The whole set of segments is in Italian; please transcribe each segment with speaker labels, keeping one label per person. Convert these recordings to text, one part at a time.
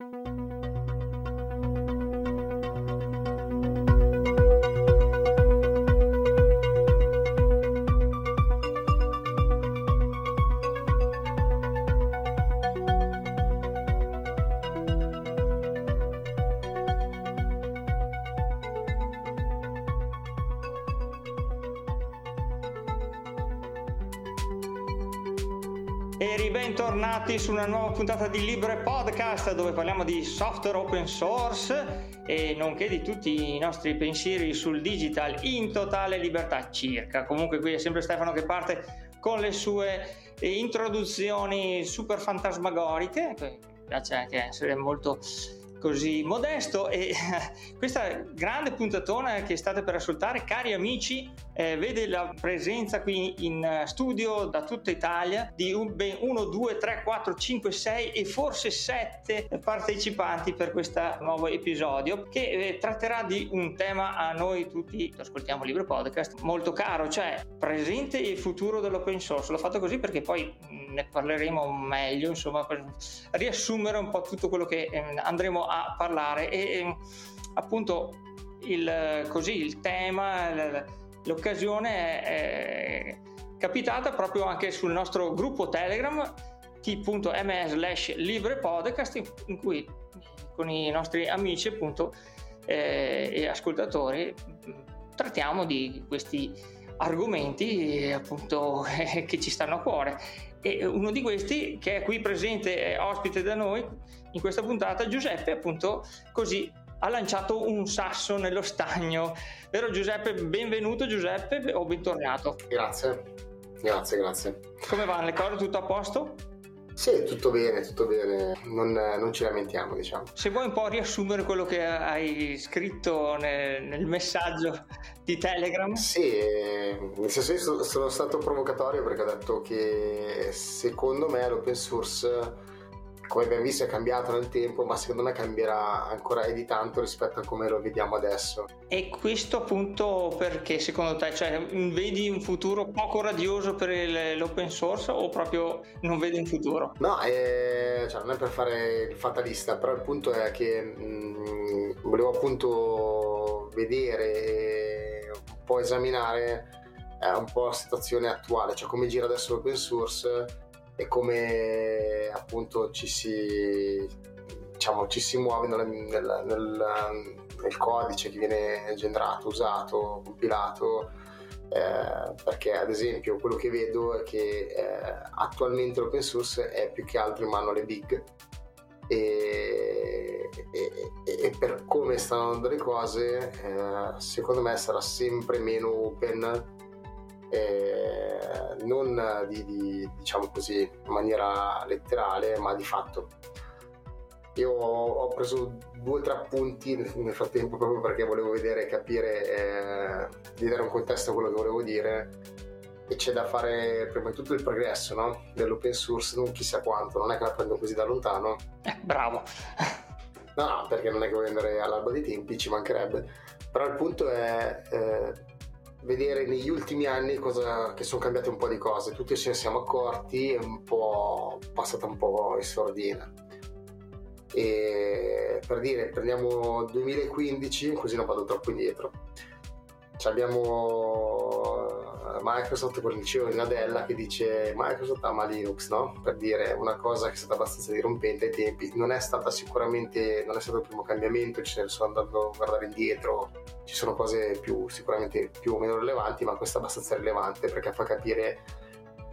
Speaker 1: e ribentornati su una nuova puntata di Libre Podcast dove parliamo di software open source e nonché di tutti i nostri pensieri sul digital in totale libertà circa. Comunque qui è sempre Stefano che parte con le sue introduzioni super fantasmagoriche, mi piace anche essere molto così modesto e questa grande puntatona che state per ascoltare cari amici eh, vede la presenza qui in studio da tutta Italia di un, ben 1, 2, 3, 4, 5, 6 e forse 7 partecipanti per questo nuovo episodio che eh, tratterà di un tema a noi tutti, ascoltiamo Libro Podcast, molto caro, cioè presente e futuro dell'open source. L'ho fatto così perché poi ne parleremo meglio, insomma, per riassumere un po' tutto quello che eh, andremo a parlare. E ehm, appunto il, così, il tema, l'occasione è capitata proprio anche sul nostro gruppo Telegram t.me slash libre podcast in cui con i nostri amici appunto eh, e ascoltatori trattiamo di questi argomenti appunto che ci stanno a cuore e uno di questi che è qui presente ospite da noi in questa puntata Giuseppe appunto così ha lanciato un sasso nello stagno. Vero Giuseppe? Benvenuto Giuseppe o bentornato.
Speaker 2: Grazie. Grazie grazie.
Speaker 1: Come vanno le cose? Tutto a posto?
Speaker 2: Sì, tutto bene, tutto bene, non, non, ci lamentiamo diciamo.
Speaker 1: Se vuoi un po' riassumere quello che hai scritto nel, nel messaggio di Telegram.
Speaker 2: Sì, nel senso io sono stato provocatorio perché ho detto che secondo me l'open source come abbiamo visto è cambiato nel tempo, ma secondo me cambierà ancora di tanto rispetto a come lo vediamo adesso.
Speaker 1: E questo appunto perché secondo te? Cioè, vedi un futuro poco radioso per l'open source o proprio non vedi un futuro?
Speaker 2: No, eh, cioè, non è per fare il fatalista, però il punto è che mh, mm, volevo appunto vedere e un po' esaminare eh, un po' la situazione attuale, cioè come gira adesso l'open source e come appunto ci si, diciamo, ci si muove nel, nel, nel, nel, codice che viene generato, usato, compilato. Eh, perché ad esempio quello che vedo è che eh, attualmente l'open source è più che altro in mano alle big e, e, e per come stanno andando le cose eh, secondo me sarà sempre meno open eh, non di, di, diciamo così in maniera letterale ma di fatto. Io ho preso due o tre appunti nel frattempo proprio perché volevo vedere e capire eh, di dare un contesto a quello che volevo dire. E c'è da fare prima di tutto il progresso no? dell'open source non chissà quanto non è che la prendo così da lontano.
Speaker 1: Eh, bravo.
Speaker 2: No no perché non è che voglio andare all'alba dei tempi ci mancherebbe. Però il punto è eh, vedere negli ultimi anni cosa, che sono cambiate un po' di cose, tutti ce ne siamo accorti, è un po' passata un po' in sordina. E per dire, prendiamo 2015, così non vado troppo indietro. Cioè abbiamo Microsoft il CEO di Nadella che dice Microsoft ama Linux, no? Per dire una cosa che è stata abbastanza dirompente ai tempi. Non è stata sicuramente, non è stato il primo cambiamento, ci sono andando a guardare indietro, ci sono cose più, sicuramente più o meno rilevanti, ma questa è abbastanza rilevante perché fa capire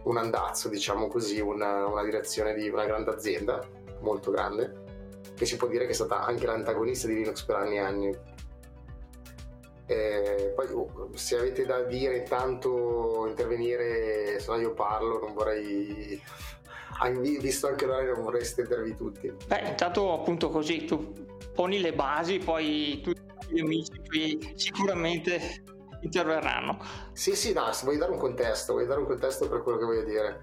Speaker 2: un andazzo, diciamo così, una, una direzione di una grande azienda, molto grande, che si può dire che è stata anche l'antagonista di Linux per anni e anni eh, poi oh, se avete da dire intanto intervenire, se no io parlo, non vorrei visto anche l'orario non vorrei stendervi tutti.
Speaker 1: Beh, intanto appunto così tu poni le basi, poi tutti gli amici qui sicuramente interverranno.
Speaker 2: Sì, sì, no, se vuoi dare un contesto, vuoi dare un contesto per quello che voglio dire.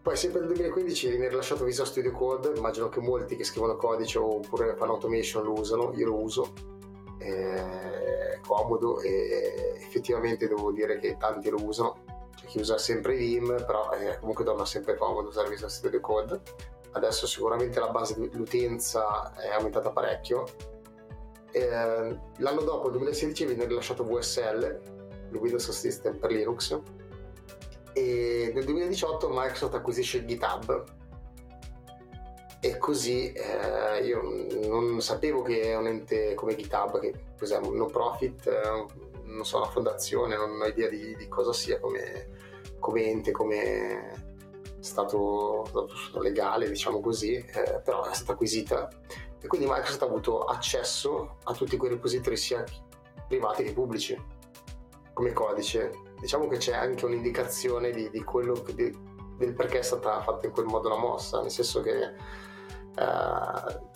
Speaker 2: Poi sempre nel 2015 viene rilasciato Visual Studio Code, immagino che molti che scrivono codice oppure fanno automation lo usano, io lo uso è comodo e effettivamente devo dire che tanti lo usano. C'è chi usa sempre Vim però è comunque torna sempre comodo usare Visual Studio Code. Adesso sicuramente la base di utenza è aumentata parecchio. Eh, l'anno dopo, nel 2016, viene rilasciato VSL, il Windows System per Linux, e nel 2018 Microsoft acquisisce GitHub e così eh, io non sapevo che un ente come GitHub, che cos'è un no profit, eh, non so, una fondazione, non ho idea di, di cosa sia come, come ente, come stato, stato legale, diciamo così, eh, però è stata acquisita e quindi Microsoft ha avuto accesso a tutti quei repository sia privati che pubblici come codice. Diciamo che c'è anche un'indicazione di, di quello di, del perché è stata fatta in quel modo la mossa, nel senso che eh,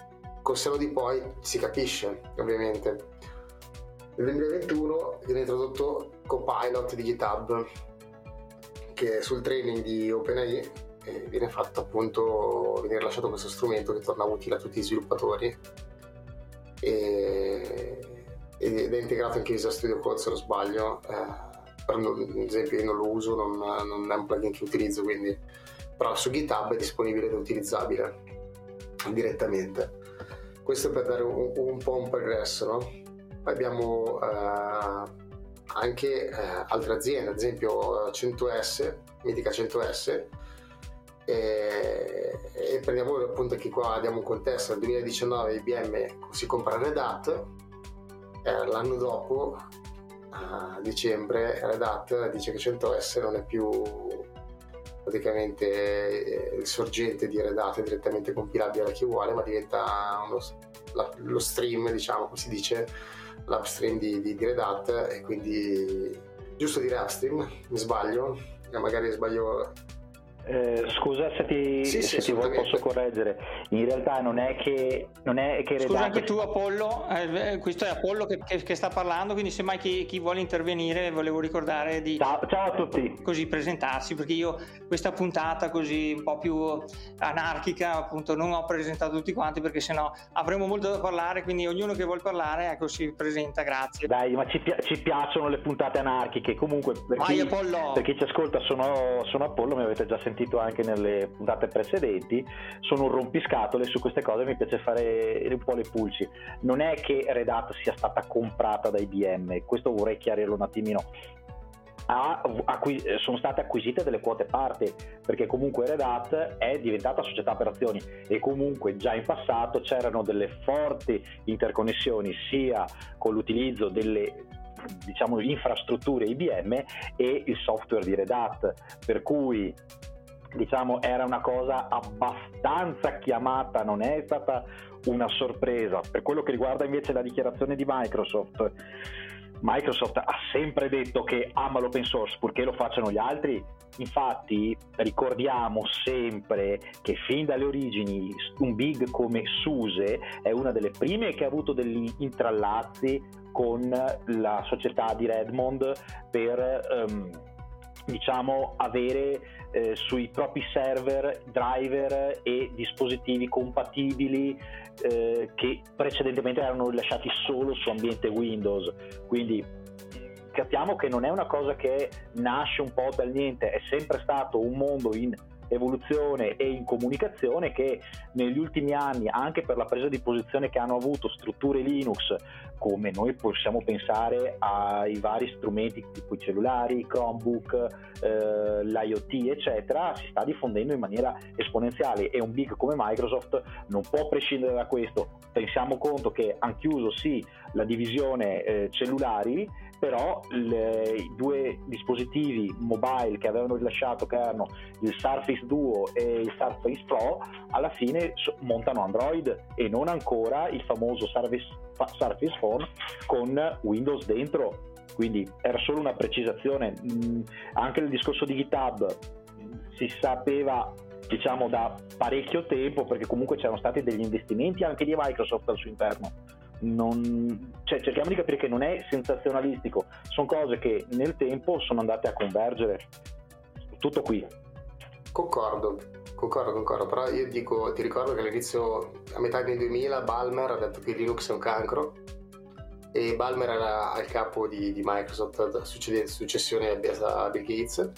Speaker 2: col seno di poi si capisce ovviamente. Nel 2021 viene introdotto Copilot di GitHub che sul training di OpenAI viene fatto appunto, viene rilasciato questo strumento che torna utile a tutti gli sviluppatori. E, ed è integrato anche in Visual Studio Code se non sbaglio, eh, per esempio io non lo uso, non, non, è un plugin che utilizzo quindi, però su GitHub è disponibile ed è utilizzabile direttamente. Questo per dare un, un po' un progresso, no? Poi abbiamo eh, anche eh, altre aziende, ad esempio 100S, mitica 100S, e, e, prendiamo appunto che qua diamo un contesto, nel 2019 IBM si compra Red Hat, eh, l'anno dopo, a dicembre, Red Hat dice che 100S non è più praticamente eh, il sorgente di Red Hat direttamente compilabile da chi vuole, ma diventa uno, la, lo stream, diciamo, come si dice, l'upstream di, di, di Red Hat e quindi giusto dire upstream, mi sbaglio, magari sbaglio
Speaker 3: eh, scusa se ti, sì, se sì, ti posso correggere, in realtà non è che, non è che
Speaker 1: Scusa anche tu Apollo, eh, eh, questo è Apollo che, che, che, sta parlando, quindi se mai chi, chi, vuole intervenire volevo ricordare di
Speaker 3: ciao, ciao, a tutti.
Speaker 1: Così presentarsi, perché io questa puntata così un po' più anarchica appunto non ho presentato tutti quanti perché sennò avremo molto da parlare, quindi ognuno che vuole parlare ecco si presenta, grazie.
Speaker 3: Dai, ma ci, pi- ci piacciono le puntate anarchiche, comunque per,
Speaker 1: Vai,
Speaker 3: chi, per chi ci ascolta sono, sono Apollo, mi avete già sentito sentito anche nelle puntate precedenti, sono un rompiscatole su queste cose, mi piace fare un po' le pulci. Non è che Red Hat sia stata comprata da IBM, questo vorrei chiarirlo un attimino. Acqui- sono state acquisite delle quote parte perché comunque Red Hat è diventata società per azioni e comunque già in passato c'erano delle forti interconnessioni sia con l'utilizzo delle diciamo infrastrutture IBM e il software di Red Hat per cui diciamo era una cosa abbastanza chiamata, non è stata una sorpresa. Per quello che riguarda invece la dichiarazione di Microsoft, Microsoft ha sempre detto che ama l'open source purché lo facciano gli altri. Infatti ricordiamo sempre che fin dalle origini un big come SUSE è una delle prime che ha avuto degli intrallazzi con la società di Redmond per um, diciamo avere eh, sui propri server, driver e dispositivi compatibili eh, che precedentemente erano rilasciati solo su ambiente Windows. Quindi capiamo che non è una cosa che nasce un po' dal niente, è sempre stato un mondo in evoluzione e in comunicazione che negli ultimi anni, anche per la presa di posizione che hanno avuto strutture Linux, come noi possiamo pensare ai vari strumenti tipo i cellulari, i Chromebook, eh, l'IoT, eccetera, si sta diffondendo in maniera esponenziale e un big come Microsoft non può prescindere da questo. Tensiamo conto che hanno chiuso sì la divisione eh, cellulari, però le, i due dispositivi mobile che avevano rilasciato, che erano il Surface Duo e il Surface Pro, alla fine montano Android e non ancora il famoso Surface, Surface Phone con Windows dentro. Quindi era solo una precisazione. Mm, anche nel discorso di GitHub si sapeva diciamo da parecchio tempo perché comunque c'erano stati degli investimenti anche di Microsoft al suo interno non, cioè, cerchiamo di capire che non è sensazionalistico, sono cose che nel tempo sono andate a convergere. Tutto qui.
Speaker 2: Concordo, concordo, concordo, però io dico, ti ricordo che all'inizio, a metà degli 2000, Balmer ha detto che Linux è un cancro e Balmer era al capo di, di Microsoft, successione a Bill Gates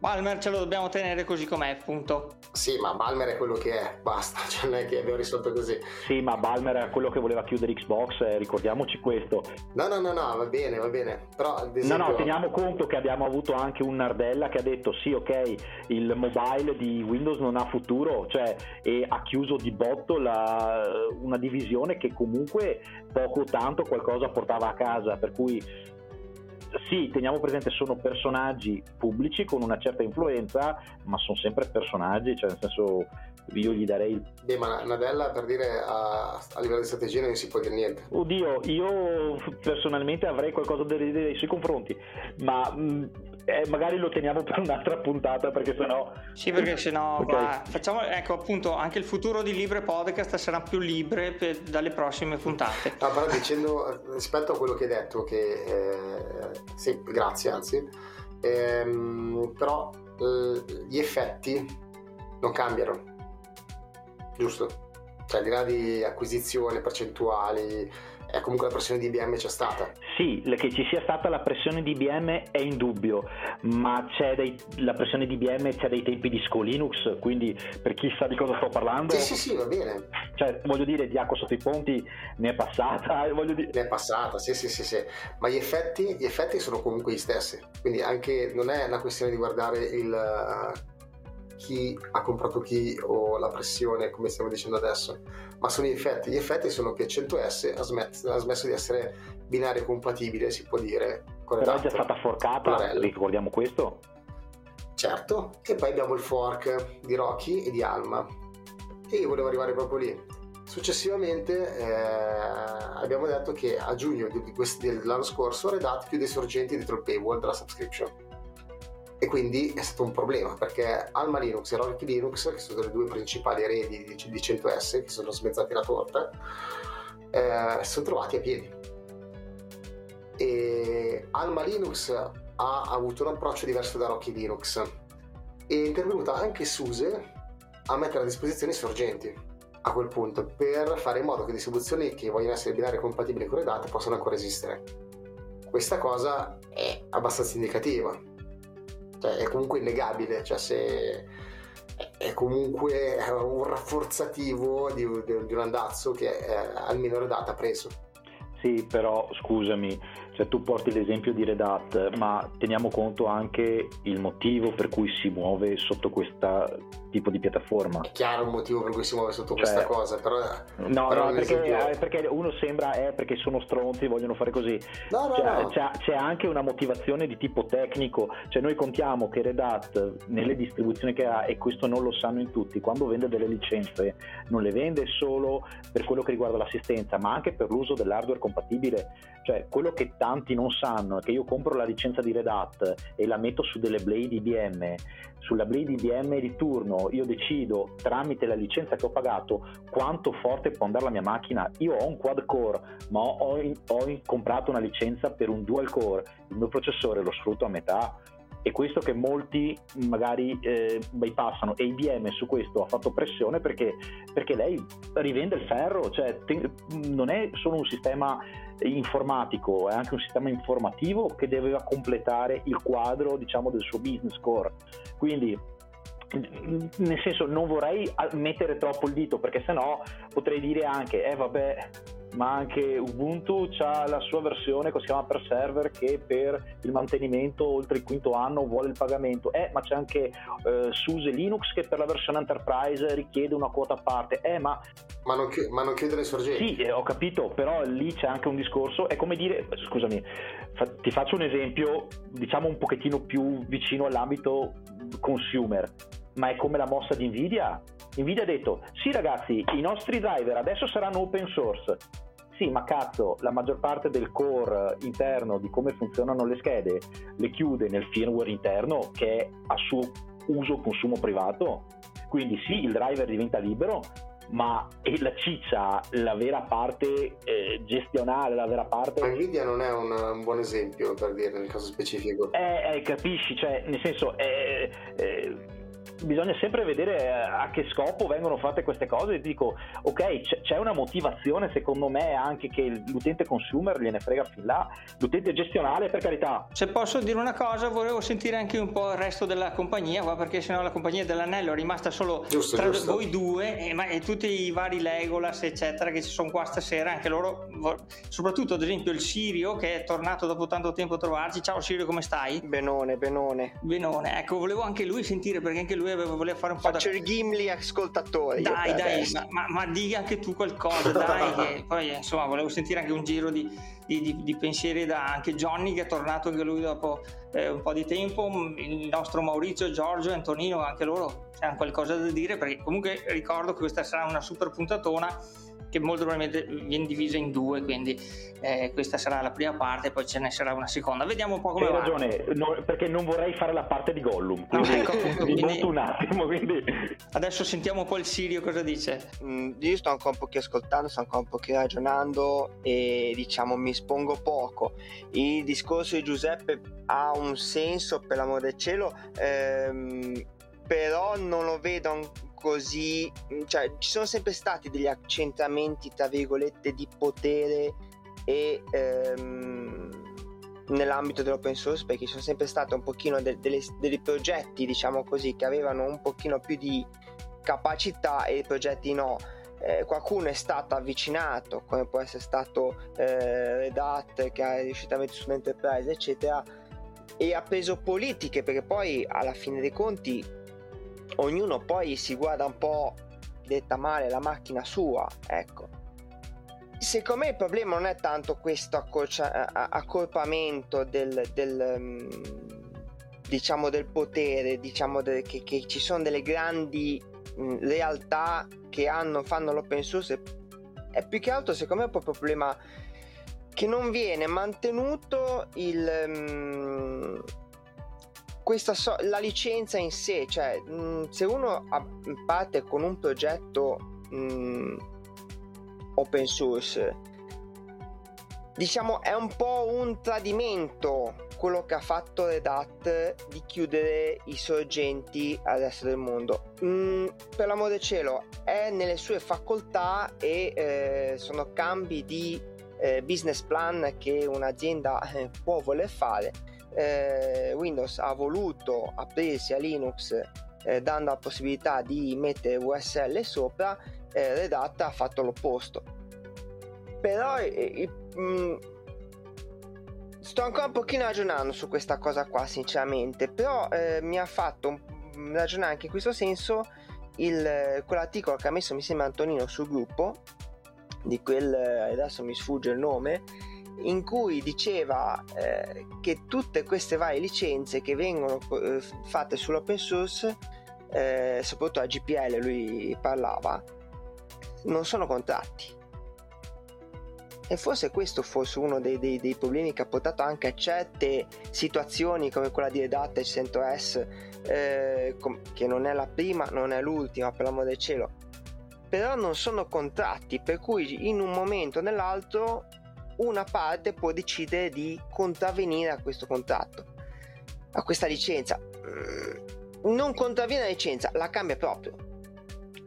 Speaker 1: Balmer ce lo dobbiamo tenere così com'è, appunto.
Speaker 2: Sì, ma Balmer è quello che è, basta, cioè non è che abbiamo risolto così.
Speaker 3: Sì, ma Balmer è quello che voleva chiudere Xbox, eh, ricordiamoci questo.
Speaker 2: No, no, no, no, va bene, va bene. Però, ad esempio...
Speaker 3: No, no, teniamo conto che abbiamo avuto anche un Nardella che ha detto sì, ok, il mobile di Windows non ha futuro, cioè, e ha chiuso di botto la, una divisione che comunque poco o tanto qualcosa portava a casa, per cui sì, teniamo presente, sono personaggi pubblici con una certa influenza, ma sono sempre personaggi, cioè nel senso io gli darei...
Speaker 2: Beh, ma Nadella per dire a, a livello di strategia non si può dire niente.
Speaker 3: Oddio, io personalmente avrei qualcosa da dire nei suoi confronti, ma mh, eh, magari lo teniamo per un'altra puntata perché sennò...
Speaker 1: Sì, perché sennò okay. facciamo, ecco appunto, anche il futuro di Libre Podcast sarà più libre per, dalle prossime puntate.
Speaker 2: No, però dicendo rispetto a quello che hai detto, che eh, sì, grazie anzi, ehm, però eh, gli effetti non cambiano, giusto? Cioè, al di là di acquisizione, percentuali, eh, comunque la pressione di IBM c'è stata.
Speaker 3: Sì, che ci sia stata la pressione di IBM è indubbio, ma c'è dei, la pressione di IBM c'è dai tempi di Scolinux, quindi per chi sa di cosa sto parlando...
Speaker 2: Sì, sì, sì, va bene.
Speaker 3: Cioè, voglio dire, di acqua sotto i ponti ne è passata, voglio dire...
Speaker 2: Ne è passata, sì, sì, sì, sì. Ma gli effetti, gli effetti sono comunque gli stessi, quindi anche non è una questione di guardare il chi ha comprato chi o la pressione, come stiamo dicendo adesso, ma sono gli effetti. Gli effetti sono che 100S ha smesso, ha smesso di essere binario compatibile, si può dire.
Speaker 3: Con Però è già stata forcata, ricordiamo questo?
Speaker 2: Certo, e poi abbiamo il fork di Rocky e di Alma. E io volevo arrivare proprio lì. Successivamente eh, abbiamo detto che a giugno di, di dell'anno scorso Red Hat chiude i sorgenti dietro il paywall della subscription e quindi è stato un problema perché Alma Linux e Rocky Linux, che sono le due principali eredi di 100S, che sono smezzati la torta, eh, si sono trovati a piedi. E Alma Linux ha avuto un approccio diverso da Rocky Linux e è intervenuta anche SUSE a mettere a disposizione i sorgenti a quel punto per fare in modo che distribuzioni che vogliono essere binarie compatibili con le date possano ancora esistere. Questa cosa è abbastanza indicativa cioè, è comunque innegabile, cioè se è comunque un rafforzativo di, di, di un andazzo che eh, almeno Red Hat ha preso.
Speaker 3: Sì, però scusami, cioè, tu porti l'esempio di Red Hat, ma teniamo conto anche il motivo per cui si muove sotto questo tipo di piattaforma.
Speaker 2: È chiaro il motivo per cui si muove sotto cioè, questa cosa, però...
Speaker 3: No, però no, perché, esempio... Perché, uno sembra è eh, perché sono stronzi e vogliono fare così.
Speaker 2: No, no,
Speaker 3: cioè,
Speaker 2: no.
Speaker 3: C'è, c'è, anche una motivazione di tipo tecnico, cioè noi contiamo che Red Hat nelle distribuzioni che ha, e questo non lo sanno in tutti, quando vende delle licenze non le vende solo per quello che riguarda l'assistenza, ma anche per l'uso dell'hardware compatibile. Cioè quello che tanti non sanno è che io compro la licenza di Red Hat e la metto su delle Blade IBM, sulla Blade IBM di turno io decido tramite la licenza che ho pagato quanto forte può andare la mia macchina. Io ho un quad core, ma ho, ho, ho comprato una licenza per un dual core, il mio processore lo sfrutto a metà e questo che molti magari eh, bypassano e IBM su questo ha fatto pressione perché, perché lei rivende il ferro, cioè te, non è solo un sistema informatico, è anche un sistema informativo che doveva completare il quadro diciamo del suo business core. Quindi nel senso non vorrei mettere troppo il dito perché sennò potrei dire anche eh vabbè ma anche Ubuntu ha la sua versione che si chiama per server che per il mantenimento oltre il quinto anno vuole il pagamento. Eh ma c'è anche eh, SUSE Linux che per la versione Enterprise richiede una quota a parte. Eh ma
Speaker 2: ma non, chi- ma non chiudere i sorgenti.
Speaker 3: Sì eh, ho capito però lì c'è anche un discorso. È come dire scusami fa- ti faccio un esempio diciamo un pochettino più vicino all'ambito consumer ma è come la mossa di Nvidia? Nvidia ha detto sì ragazzi i nostri driver adesso saranno open source. Sì ma cazzo la maggior parte del core interno di come funzionano le schede le chiude nel firmware interno che è a suo uso consumo privato. Quindi sì il driver diventa libero ma la ciccia, la vera parte eh, gestionale, la vera parte...
Speaker 2: Nvidia non è un, un, buon esempio per dire nel caso specifico.
Speaker 3: Eh, eh capisci, cioè nel senso... Eh, bisogna sempre vedere a che scopo vengono fatte queste cose. E dico ok c'è una motivazione secondo me anche che l'utente consumer gliene frega fin là. L'utente gestionale per carità.
Speaker 1: Se posso dire una cosa volevo sentire anche un po' il resto della compagnia perché sennò la compagnia dell'anello è rimasta solo giusto, tra giusto. voi due e, ma, e, tutti i vari Legolas eccetera che ci sono qua stasera anche loro soprattutto ad esempio il Sirio che è tornato dopo tanto tempo a trovarci ciao Sirio come stai?
Speaker 4: Benone Benone.
Speaker 1: Benone. Ecco volevo anche lui sentire perché anche lui voleva fare un
Speaker 4: po'
Speaker 1: Faccio
Speaker 4: da... il Gimli ascoltatore.
Speaker 1: Dai dai ma, ma, ma di anche tu qualcosa dai che poi insomma volevo sentire anche un giro di, di, di, di pensieri da anche Johnny che è tornato anche lui dopo eh, un po' di tempo. Il nostro Maurizio, Giorgio, Antonino anche loro hanno qualcosa da dire perché comunque ricordo che questa sarà una super puntatona che molto probabilmente viene divisa in due, quindi eh, questa sarà la prima parte, poi ce ne sarà una seconda. Vediamo un po' come
Speaker 3: Hai
Speaker 1: va.
Speaker 3: ragione, no, perché non vorrei fare la parte di Gollum, quindi no, ecco, quindi... un attimo. Quindi...
Speaker 1: Adesso sentiamo un po' il Sirio cosa dice.
Speaker 4: Mm, io sto ancora un po' ascoltando, sto ancora un po' ragionando e diciamo mi espongo poco. Il discorso di Giuseppe ha un senso per l'amore del cielo, ehm, però non lo vedo così, mm, cioè ci sono sempre stati degli accentramenti tra virgolette di potere e ehm, nell'ambito dell'open source perché ci sono sempre stati un pochino de- delle, dei progetti diciamo così che avevano un pochino più di capacità e i progetti no. Eh, qualcuno è stato avvicinato come può essere stato eh, Red Hat che è riuscito a mettere sull'enterprise eccetera e ha preso politiche perché poi alla fine dei conti ognuno poi si guarda un po' detta male la macchina sua, ecco. Secondo me il problema non è tanto questo accorcia- accorpamento del, del um, diciamo del potere, diciamo de- che, che, ci sono delle grandi mh, mm, realtà che hanno, fanno l'open source, è più che altro secondo me è proprio un problema che non viene mantenuto il... Um, questa so- la licenza in sé, cioè mh, mm, se uno parte con un progetto mh, mm, open source, diciamo è un po' un tradimento quello che ha fatto Red Hat di chiudere i sorgenti al resto del mondo. Mm, per l'amore del cielo, è nelle sue facoltà e eh, sono cambi di eh, business plan che un'azienda eh, può voler fare eh, Windows ha voluto aprirsi a Linux eh, dando la possibilità di mettere USL sopra, eh, Red Hat ha fatto l'opposto. Però eh, mh, mm, sto ancora un pochino ragionando su questa cosa qua, sinceramente, però eh, mi ha fatto ragionare anche in questo senso il, quell'articolo che ha messo mi sembra Antonino sul gruppo di quel adesso mi sfugge il nome in cui diceva eh, che tutte queste varie licenze che vengono eh, fatte sull'open source, eh, soprattutto a GPL lui parlava, non sono contratti. E forse questo fosse uno dei, dei, dei, problemi che ha portato anche a certe situazioni come quella di Redata 100S, eh, com- che non è la prima, non è l'ultima per l'amore del cielo, però non sono contratti, per cui in un momento o nell'altro una parte può decidere di contravvenire a questo contratto, a questa licenza. Mm, non contravviene la licenza, la cambia proprio.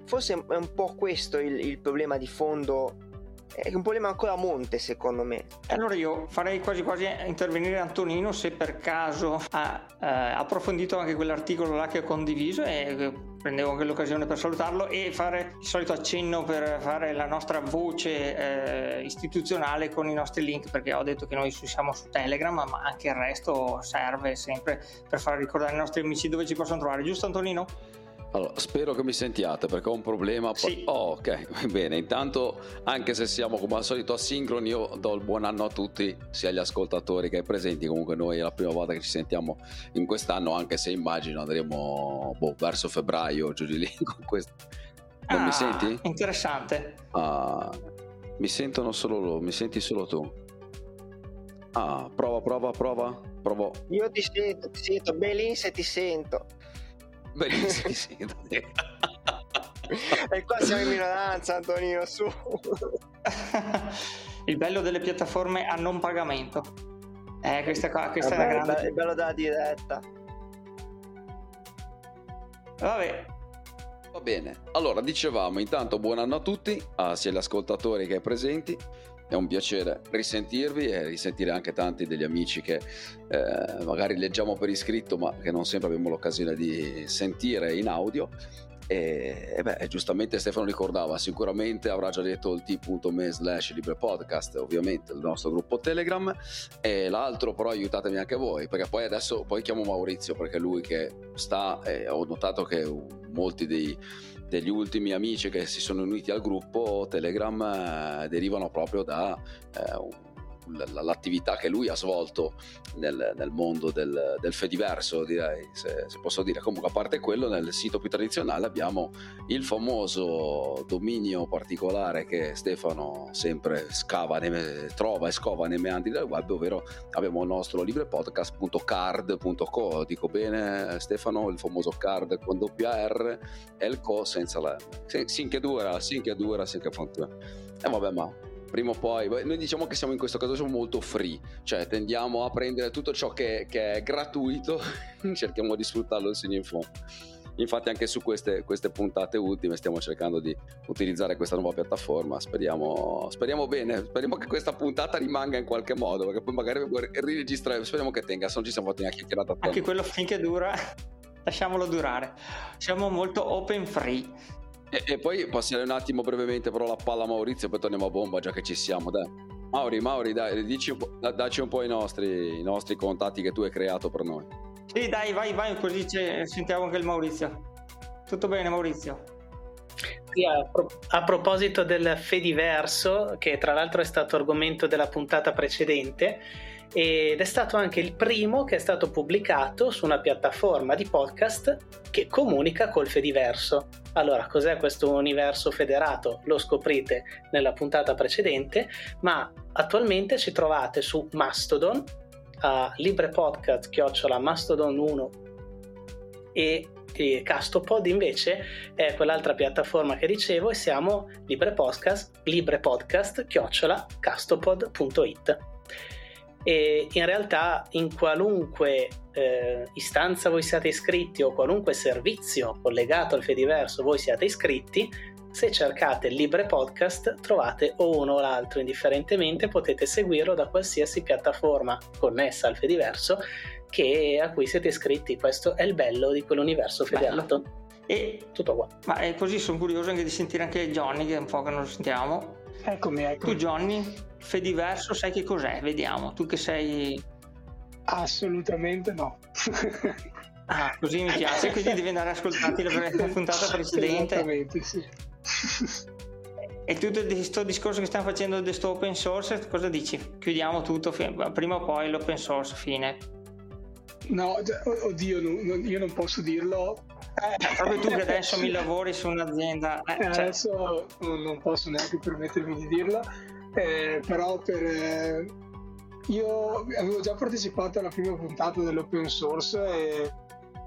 Speaker 4: Forse è un po' questo il, il problema di fondo è un problema ancora a monte secondo me.
Speaker 1: Allora io farei quasi quasi intervenire Antonino se per caso ha eh, approfondito anche quell'articolo là che ho condiviso e prendevo anche l'occasione per salutarlo e fare il solito accenno per fare la nostra voce eh, istituzionale con i nostri link perché ho detto che noi siamo su Telegram ma anche il resto serve sempre per far ricordare ai nostri amici dove ci possono trovare, giusto Antonino?
Speaker 5: Allora, spero che mi sentiate perché ho un problema.
Speaker 1: Sì.
Speaker 5: Oh, ok, bene. Intanto, anche se siamo come al solito asincroni, io do il buon anno a tutti, sia agli ascoltatori che ai presenti. Comunque, noi è la prima volta che ci sentiamo in quest'anno, anche se immagino andremo boh, verso febbraio, giù di lì con questo. Non
Speaker 1: ah,
Speaker 5: mi senti?
Speaker 1: Interessante.
Speaker 5: Ah, mi sentono solo loro, mi senti solo tu. Ah, prova, prova, prova. Provo.
Speaker 4: Io ti sento, ti sento, Belins e ti sento.
Speaker 5: Benissimo, sì.
Speaker 4: e qua siamo in minoranza, Antonino, su.
Speaker 1: Il bello delle piattaforme a non pagamento. Eh, questa, qua, questa
Speaker 4: Vabbè,
Speaker 1: è la grande...
Speaker 4: Il bello della diretta.
Speaker 1: Vabbè.
Speaker 5: Va bene, allora dicevamo intanto buon anno a tutti, a sia gli ascoltatori che ai presenti. È un piacere risentirvi e risentire anche tanti degli amici che eh, magari leggiamo per iscritto ma che non sempre abbiamo l'occasione di sentire in audio. E, e beh, giustamente Stefano ricordava, sicuramente avrà già detto il t.me slash librepodcast, ovviamente il nostro gruppo Telegram, e l'altro però aiutatemi anche voi, perché poi adesso poi chiamo Maurizio, perché lui che sta, eh, ho notato che molti dei, degli ultimi amici che si sono uniti al gruppo Telegram eh, derivano proprio da eh, l'attività che lui ha svolto nel, nel mondo del, del, Fediverso, direi, se, se, posso dire. Comunque, a parte quello, nel sito più tradizionale abbiamo il famoso dominio particolare che Stefano sempre scava, ne, trova e scova nei meandri del web, ovvero abbiamo il nostro librepodcast.card.co. Dico bene, Stefano, il famoso card con doppia R e il co senza la... Sinche dura, sinche dura, sinche funziona. E vabbè, ma prima o poi, noi diciamo che siamo in questo caso molto free, cioè tendiamo a prendere tutto ciò che, che è gratuito, cerchiamo di sfruttarlo in fondo. Infatti anche su queste, queste, puntate ultime stiamo cercando di utilizzare questa nuova piattaforma, speriamo, speriamo, bene, speriamo che questa puntata rimanga in qualche modo, perché poi magari riregistrare, speriamo che tenga, se non ci siamo fatti una chiacchierata.
Speaker 1: Anche quello finché dura, lasciamolo durare. Siamo molto open free,
Speaker 5: e, e, poi passare un attimo brevemente però la palla a Maurizio, poi torniamo a bomba già che ci siamo, dai. Mauri, Mauri, dai, dici un po', dacci un po' i nostri, i nostri contatti che tu hai creato per noi.
Speaker 1: Sì, dai, vai, vai, così sentiamo anche il Maurizio. Tutto bene, Maurizio?
Speaker 6: Sì, a, pro- a, proposito del Fediverso, che tra l'altro è stato argomento della puntata precedente, ed è stato anche il primo che è stato pubblicato su una piattaforma di podcast che comunica col Fediverso. Allora, cos'è questo universo federato? Lo scoprite nella puntata precedente, ma attualmente ci trovate su Mastodon, a librepodcast chiocciola mastodon 1 e Castopod invece è quell'altra piattaforma che dicevo e siamo librepodcast, librepodcast chiocciola castopod.it e in realtà in qualunque eh, istanza voi siate iscritti o qualunque servizio collegato al Fediverso voi siate iscritti, se cercate il Libre Podcast trovate o uno o l'altro, indifferentemente potete seguirlo da qualsiasi piattaforma connessa al Fediverso che, a cui siete iscritti. Questo è il bello di quell'universo federato. Bello.
Speaker 1: E tutto qua. Ma è così, sono curioso anche di sentire anche Johnny, che è un po' che non lo sentiamo.
Speaker 7: Eccomi, eccomi.
Speaker 1: Tu Johnny, Fediverso, sai che cos'è? Vediamo, tu che sei...
Speaker 7: Assolutamente no.
Speaker 1: ah, così mi piace, quindi devi andare a ascoltarti la puntata precedente.
Speaker 7: Esattamente, sì.
Speaker 1: E tutto questo discorso che stiamo facendo di questo open source, cosa dici? Chiudiamo tutto, prima o poi l'open source, fine.
Speaker 7: No, oddio, io non posso dirlo
Speaker 1: eh, proprio tu che adesso mi lavori su un'azienda.
Speaker 7: Eh, cioè... Adesso non posso neanche permettermi di dirlo, eh, però per, eh, io avevo già partecipato alla prima puntata dell'open source e,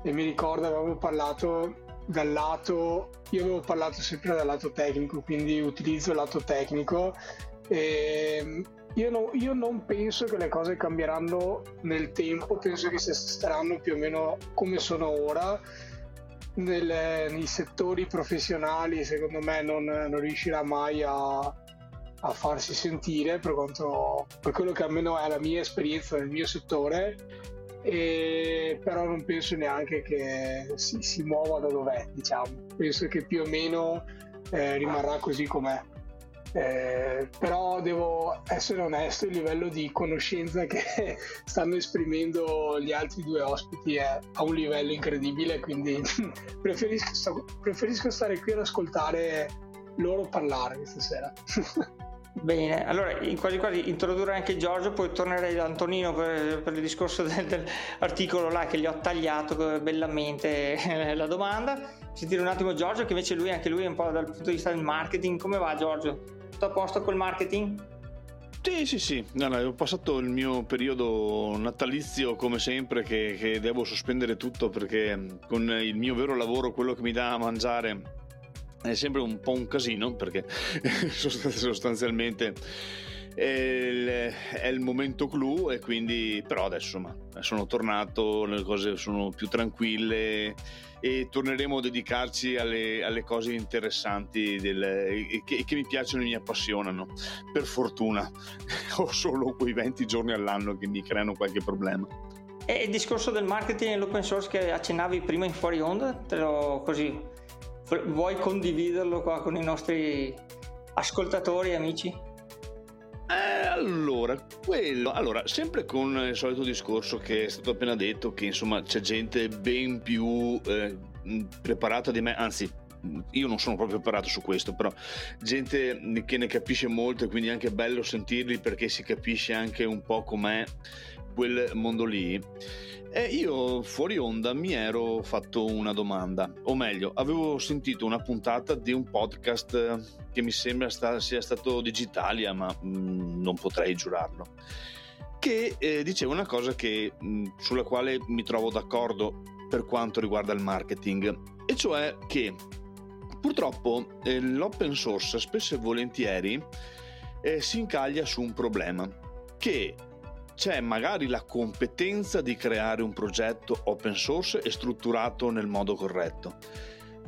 Speaker 7: e mi ricordo avevamo parlato dal lato, io avevo parlato sempre dal lato tecnico, quindi utilizzo il lato tecnico. E io, no, io, non penso che le cose cambieranno nel tempo, penso che saranno più o meno come sono ora nelle, nei settori professionali secondo me non, non riuscirà mai a, a, farsi sentire per, quanto, per quello che almeno è la mia esperienza nel mio settore e però non penso neanche che si, si muova da dov'è diciamo penso che più o meno eh, rimarrà così com'è eh, però devo essere onesto, il livello di conoscenza che stanno esprimendo gli altri due ospiti è a un livello incredibile, quindi preferisco, preferisco stare qui ad ascoltare loro parlare questa sera.
Speaker 1: Bene, allora quasi quasi introdurrei anche Giorgio, poi tornerei da Antonino per, per il discorso del, dell'articolo là che gli ho tagliato bellamente la domanda. Sentire un attimo Giorgio che invece lui anche lui è un po' dal punto di vista del marketing. Come va Giorgio? Tutto a posto col marketing?
Speaker 8: Sì, sì, sì, no, ho passato il mio periodo natalizio come sempre che, che, devo sospendere tutto perché con il mio vero lavoro, quello che mi dà a mangiare, è sempre un po' un casino perché sostanzialmente è il, è il, momento clou e quindi però adesso insomma, sono tornato, le cose sono più tranquille e torneremo a dedicarci alle, alle cose interessanti del, che, che, mi piacciono e mi appassionano. Per fortuna ho solo quei 20 giorni all'anno che mi creano qualche problema.
Speaker 1: E il discorso del marketing e l'open source che accennavi prima in fuori onda te lo così vuoi condividerlo qua con i nostri ascoltatori amici?
Speaker 8: Eh, allora, quello, allora, sempre con il solito discorso che è stato appena detto, che insomma c'è gente ben più eh, preparata di me, anzi io non sono proprio preparato su questo, però gente che ne capisce molto e quindi è anche bello sentirli perché si capisce anche un po' com'è quel mondo lì. E io fuori onda mi ero fatto una domanda, o meglio, avevo sentito una puntata di un podcast che mi sembra sta, sia stato Digitalia, ma mh, mm, non potrei giurarlo, che eh, diceva una cosa che, mh, mm, sulla quale mi trovo d'accordo per quanto riguarda il marketing, e cioè che purtroppo eh, l'open source spesso e volentieri eh, si incaglia su un problema che c'è magari la competenza di creare un progetto open source e strutturato nel modo corretto,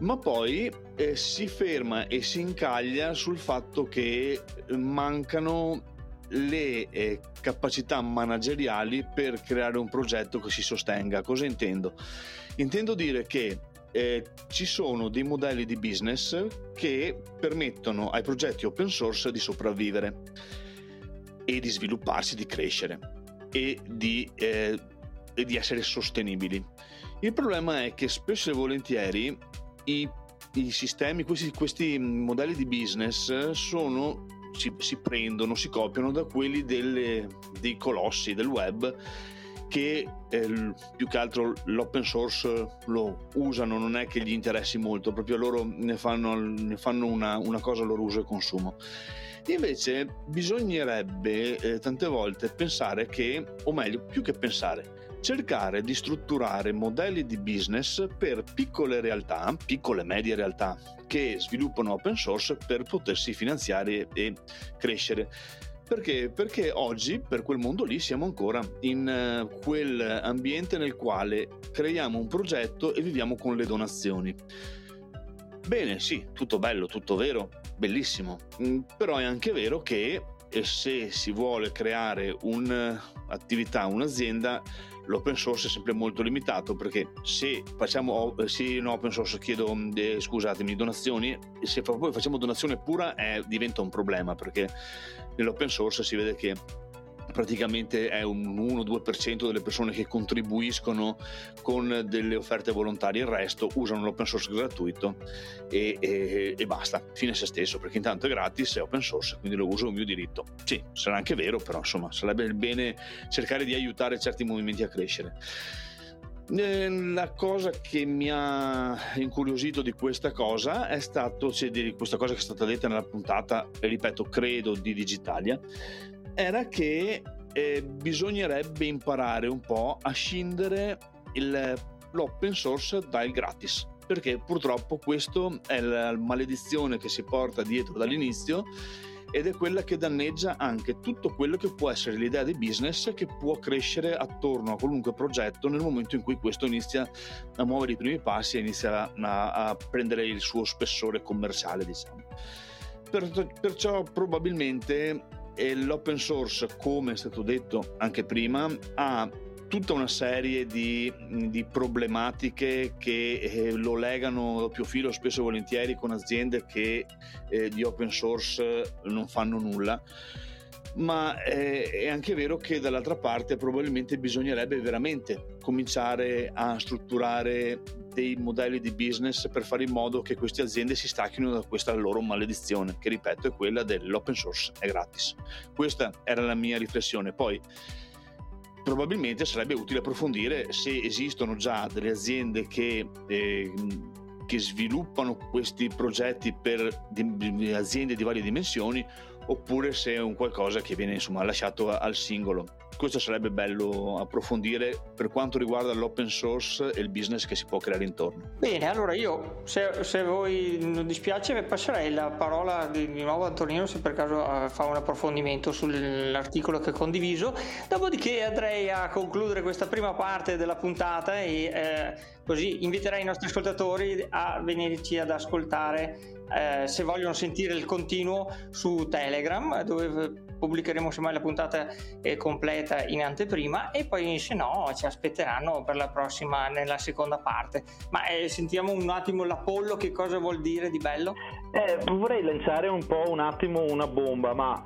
Speaker 8: ma poi eh, si ferma e si incaglia sul fatto che mancano le eh, capacità manageriali per creare un progetto che si sostenga. Cosa intendo? Intendo dire che eh, ci sono dei modelli di business che permettono ai progetti open source di sopravvivere e di svilupparsi, di crescere e di, eh, e di essere sostenibili. Il problema è che spesso e volentieri i, i sistemi, questi, questi, modelli di business sono, si, si, prendono, si copiano da quelli delle, dei colossi del web che eh, più che altro l'open source lo usano, non è che gli interessi molto, proprio loro ne fanno, ne fanno una, una cosa loro uso e consumo. Invece bisognerebbe eh, tante volte pensare che, o meglio, più che pensare, cercare di strutturare modelli di business per piccole realtà, piccole e medie realtà che sviluppano open source per potersi finanziare e crescere. Perché? Perché oggi per quel mondo lì siamo ancora in uh, quel ambiente nel quale creiamo un progetto e viviamo con le donazioni. Bene, sì, tutto bello, tutto vero, bellissimo, mm, però è anche vero che eh, se si vuole creare un'attività, un'azienda, l'open source è sempre molto limitato perché se facciamo sì, no, open source chiedo eh, scusatemi donazioni se poi facciamo donazione pura eh, diventa un problema perché nell'open source si vede che praticamente è un 1-2% delle persone che contribuiscono con delle offerte volontarie, il resto usano l'open source gratuito e, e, e basta, fine a se stesso, perché intanto è gratis, è open source, quindi lo uso a mio diritto. Sì, sarà anche vero, però insomma sarebbe bene cercare di aiutare certi movimenti a crescere. Eh, la cosa che mi ha incuriosito di questa cosa è stato, cioè di questa cosa che è stata detta nella puntata, ripeto, credo di Digitalia, era che eh, bisognerebbe imparare un po' a scindere il, l'open source dal gratis perché purtroppo questa è la maledizione che si porta dietro dall'inizio ed è quella che danneggia anche tutto quello che può essere l'idea di business che può crescere attorno a qualunque progetto nel momento in cui questo inizia a muovere i primi passi e inizia a, a prendere il suo spessore commerciale diciamo. Per, perciò probabilmente e l'open source, come è stato detto anche prima, ha tutta una serie di, di problematiche che eh, lo legano doppio filo spesso e volentieri con aziende che eh, di open source non fanno nulla. Ma eh, è anche vero che dall'altra parte probabilmente bisognerebbe veramente cominciare a strutturare dei modelli di business per fare in modo che queste aziende si stacchino da questa loro maledizione, che ripeto è quella dell'open source, è gratis. Questa era la mia riflessione. Poi probabilmente sarebbe utile approfondire se esistono già delle aziende che eh, che sviluppano questi progetti per aziende di varie dimensioni oppure se è un qualcosa che viene insomma lasciato al singolo. Questo sarebbe bello approfondire per quanto riguarda l'open source e il business che si può creare intorno.
Speaker 1: Bene, allora io, se, se voi non dispiace, passerei la parola di, di nuovo a Antonino se per caso uh, fa un approfondimento sull'articolo che ho condiviso. Dopodiché andrei a concludere questa prima parte della puntata e eh, così inviterei i nostri ascoltatori a venirci ad ascoltare eh, se vogliono sentire il continuo su Telegram dove pubblicheremo semmai la puntata eh, completa in anteprima e poi se no ci aspetteranno per la prossima nella seconda parte ma eh, sentiamo un attimo l'Apollo che cosa vuol dire di bello
Speaker 3: eh, vorrei lanciare un po' un attimo una bomba ma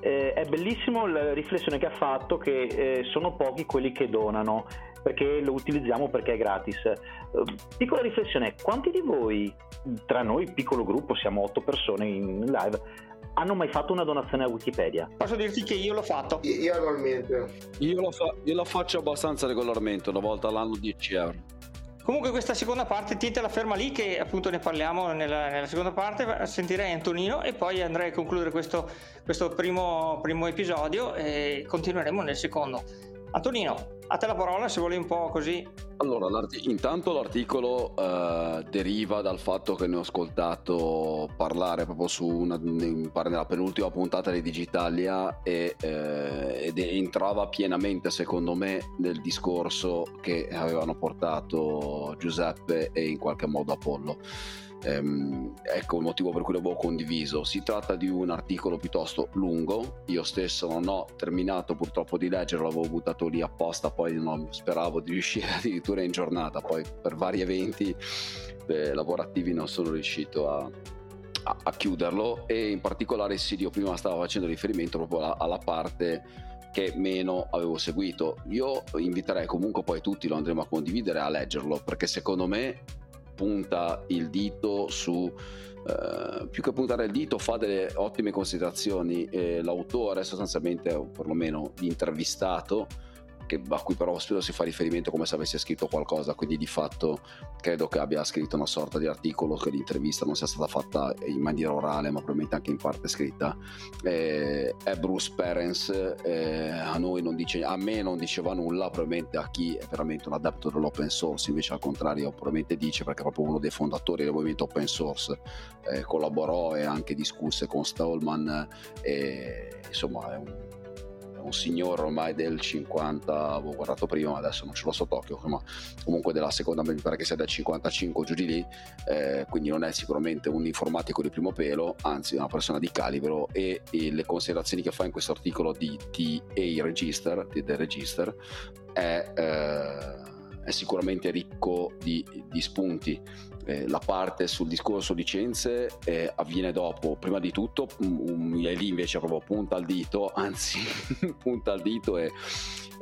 Speaker 3: eh, è bellissimo la riflessione che ha fatto che eh, sono pochi quelli che donano perché lo utilizziamo perché è gratis. Uh, piccola riflessione, quanti di voi, tra noi piccolo gruppo, siamo otto persone in live, hanno mai fatto una donazione a Wikipedia?
Speaker 1: Posso dirti che io l'ho fatto.
Speaker 2: Io, io annualmente.
Speaker 5: Io lo, fa- io lo faccio abbastanza regolarmente, una volta all'anno 10 euro.
Speaker 1: Comunque questa seconda parte tientela ferma lì che appunto ne parliamo nella, nella, seconda parte, sentirei Antonino e poi andrei a concludere questo, questo primo, primo episodio e continueremo nel secondo. Antonino, a te la parola se vuoi un po' così.
Speaker 5: Allora, intanto l'articolo uh, deriva dal fatto che ne ho ascoltato parlare proprio su una, nella penultima puntata di Digitalia e, eh, ed entrava pienamente secondo me nel discorso che avevano portato Giuseppe e in qualche modo Apollo. Ehm, ecco il motivo per cui l'avevo condiviso. Si tratta di un articolo piuttosto lungo, io stesso non ho terminato purtroppo di leggerlo, l'avevo buttato lì apposta, poi non speravo di riuscire addirittura in giornata, poi per vari eventi eh, lavorativi non sono riuscito a, a, a, chiuderlo e in particolare sì, io prima stavo facendo riferimento proprio alla, alla parte che meno avevo seguito. Io inviterei comunque poi tutti, lo andremo a condividere, a leggerlo, perché secondo me punta il dito su Uh, più che puntare il dito fa delle ottime considerazioni e l'autore sostanzialmente o perlomeno l'intervistato che, a cui però spesso si fa riferimento come se avesse scritto qualcosa, quindi di fatto credo che abbia scritto una sorta di articolo che l'intervista non sia stata fatta in maniera orale, ma probabilmente anche in parte scritta. Eh, è Bruce Perens, eh, a dice, a me non diceva nulla, probabilmente a chi è veramente un adepto dell'open source, invece al contrario, probabilmente dice perché è proprio uno dei fondatori del movimento open source, eh, collaborò e anche discusse con Stallman, e, insomma è un un signore ormai del 50, avevo guardato prima, ma adesso non ce l'ho sott'occhio, ma comunque della seconda, mi pare che sia del 55 giù di lì, eh, quindi non è sicuramente un informatico di primo pelo, anzi una persona di calibro e, e le considerazioni che fa in questo articolo di TA Register, del Register, è... Eh, è sicuramente ricco di, di spunti. Eh, la parte sul discorso licenze eh, avviene dopo, prima di tutto, um, lì invece proprio punta al dito, anzi punta al dito e,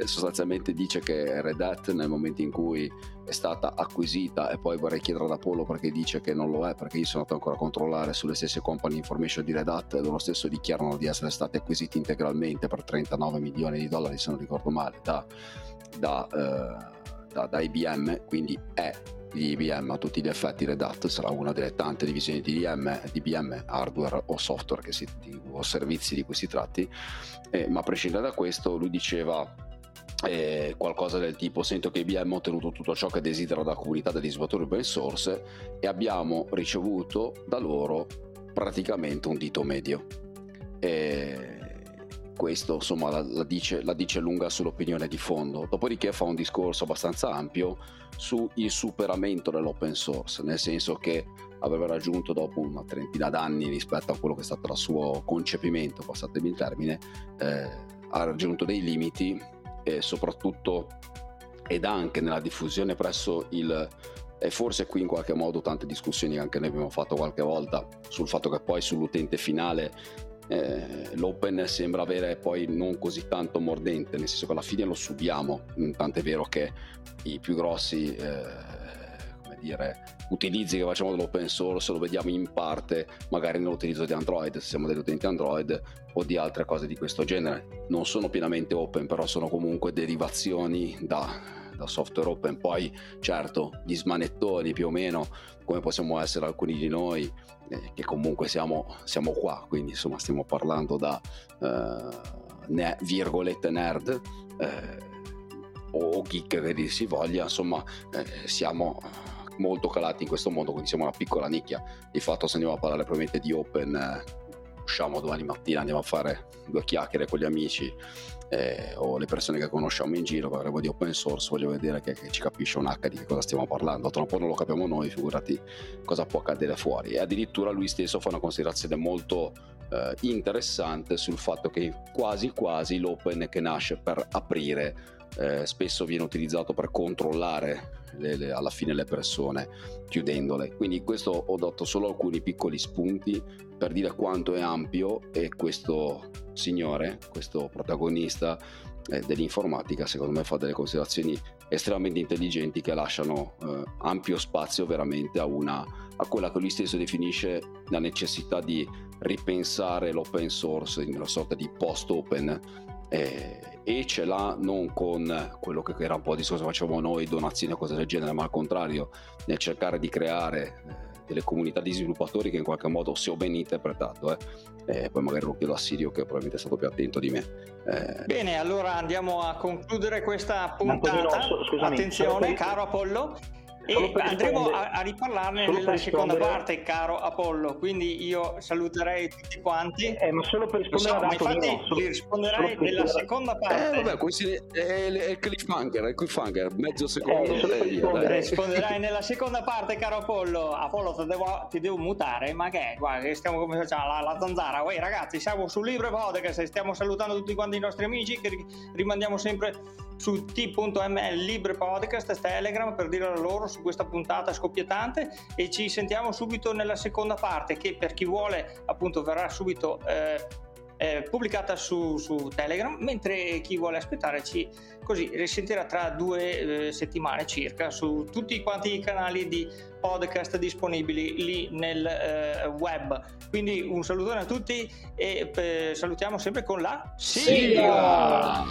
Speaker 5: sostanzialmente dice che Red Hat nel momento in cui è stata acquisita e poi vorrei chiedere ad Apollo perché dice che non lo è perché io sono andato ancora a controllare sulle stesse company information di Red Hat loro stesso dichiarano di essere stati acquisiti integralmente per 39 milioni di dollari se non ricordo male da, da eh, da, da IBM, quindi è di IBM a tutti gli effetti Red Hat sarà una delle tante divisioni di IBM, di IBM hardware o software si, o servizi di cui si tratti, eh, ma a prescindere da questo lui diceva eh, qualcosa del tipo sento che IBM ha ottenuto tutto ciò che desidera dalla comunità degli sviluppatori open source e abbiamo ricevuto da loro praticamente un dito medio. E questo insomma la, la, dice, la, dice, lunga sull'opinione di fondo, dopodiché fa un discorso abbastanza ampio sul superamento dell'open source, nel senso che aveva raggiunto dopo una trentina d'anni rispetto a quello che è stato il suo concepimento, passatemi il termine, eh, ha raggiunto dei limiti e soprattutto ed anche nella diffusione presso il e forse qui in qualche modo tante discussioni anche noi abbiamo fatto qualche volta sul fatto che poi sull'utente finale eh, l'open sembra avere poi non così tanto mordente, nel senso che alla fine lo subiamo, mm, tant'è vero che i più grossi eh, dire, utilizzi che facciamo dell'open source lo vediamo in parte magari nell'utilizzo di Android, se siamo degli utenti Android o di altre cose di questo genere. Non sono pienamente open, però sono comunque derivazioni da da software open. Poi, certo, gli smanettoni più o meno, come possiamo essere alcuni di noi, eh, che comunque siamo, siamo, qua, quindi insomma stiamo parlando da eh, ne- virgolette nerd. Eh, o geek che dir si voglia, insomma, eh, siamo molto calati in questo mondo, quindi siamo una piccola nicchia. Di fatto, se andiamo a parlare probabilmente di Open, eh, usciamo domani mattina, andiamo a fare due chiacchiere con gli amici eh, o le persone che conosciamo in giro, parleremo di open source, voglio vedere che, che, ci capisce un H di che cosa stiamo parlando. Tra non lo capiamo noi, figurati cosa può accadere fuori. E addirittura lui stesso fa una considerazione molto eh, interessante sul fatto che quasi quasi l'open che nasce per aprire eh, spesso viene utilizzato per controllare le, le, alla fine le persone chiudendole. Quindi questo ho dato solo alcuni piccoli spunti per dire quanto è ampio e questo signore, questo protagonista eh, dell'informatica, secondo me fa delle considerazioni estremamente intelligenti che lasciano eh, ampio spazio veramente a, una, a quella che lui stesso definisce la necessità di ripensare l'open source in una sorta di post-open eh, e ce l'ha non con quello che era un po' di discorso che facevamo noi, donazioni o cose del genere, ma al contrario nel cercare di creare eh, delle comunità di sviluppatori che in qualche modo, se ho ben interpretato, eh, eh, poi magari lo chiedo a Sirio che probabilmente è stato più attento di me.
Speaker 1: Eh. Bene, allora andiamo a concludere questa puntata. Scusami, Attenzione, caro Apollo e andremo a, a riparlarne nella seconda parte, caro Apollo. Quindi io saluterei tutti quanti.
Speaker 3: Eh, ma solo per rispondere so,
Speaker 1: ma infatti solo, risponderai nella seconda parte.
Speaker 5: Eh, vabbè, questo è, è, è il cliffhanger, è il cliffhanger, mezzo secondo. Eh,
Speaker 1: risponderai nella seconda parte, caro Apollo. Apollo, ti devo, ti devo mutare, ma che è? Guarda, che stiamo come facciamo la, la zanzara. Uè, ragazzi, siamo su Libre Podcast, stiamo salutando tutti quanti i nostri amici che rimandiamo sempre su t.ml Libre Podcast Telegram per dire a loro su questa puntata scoppiettante. E ci sentiamo subito nella seconda parte che per chi vuole appunto verrà subito eh, eh, pubblicata su, su, Telegram mentre chi vuole aspettare ci così risentirà tra due eh, settimane circa su tutti quanti i canali di podcast disponibili lì nel eh, web. Quindi un salutone a tutti e eh, salutiamo sempre con la
Speaker 5: sigla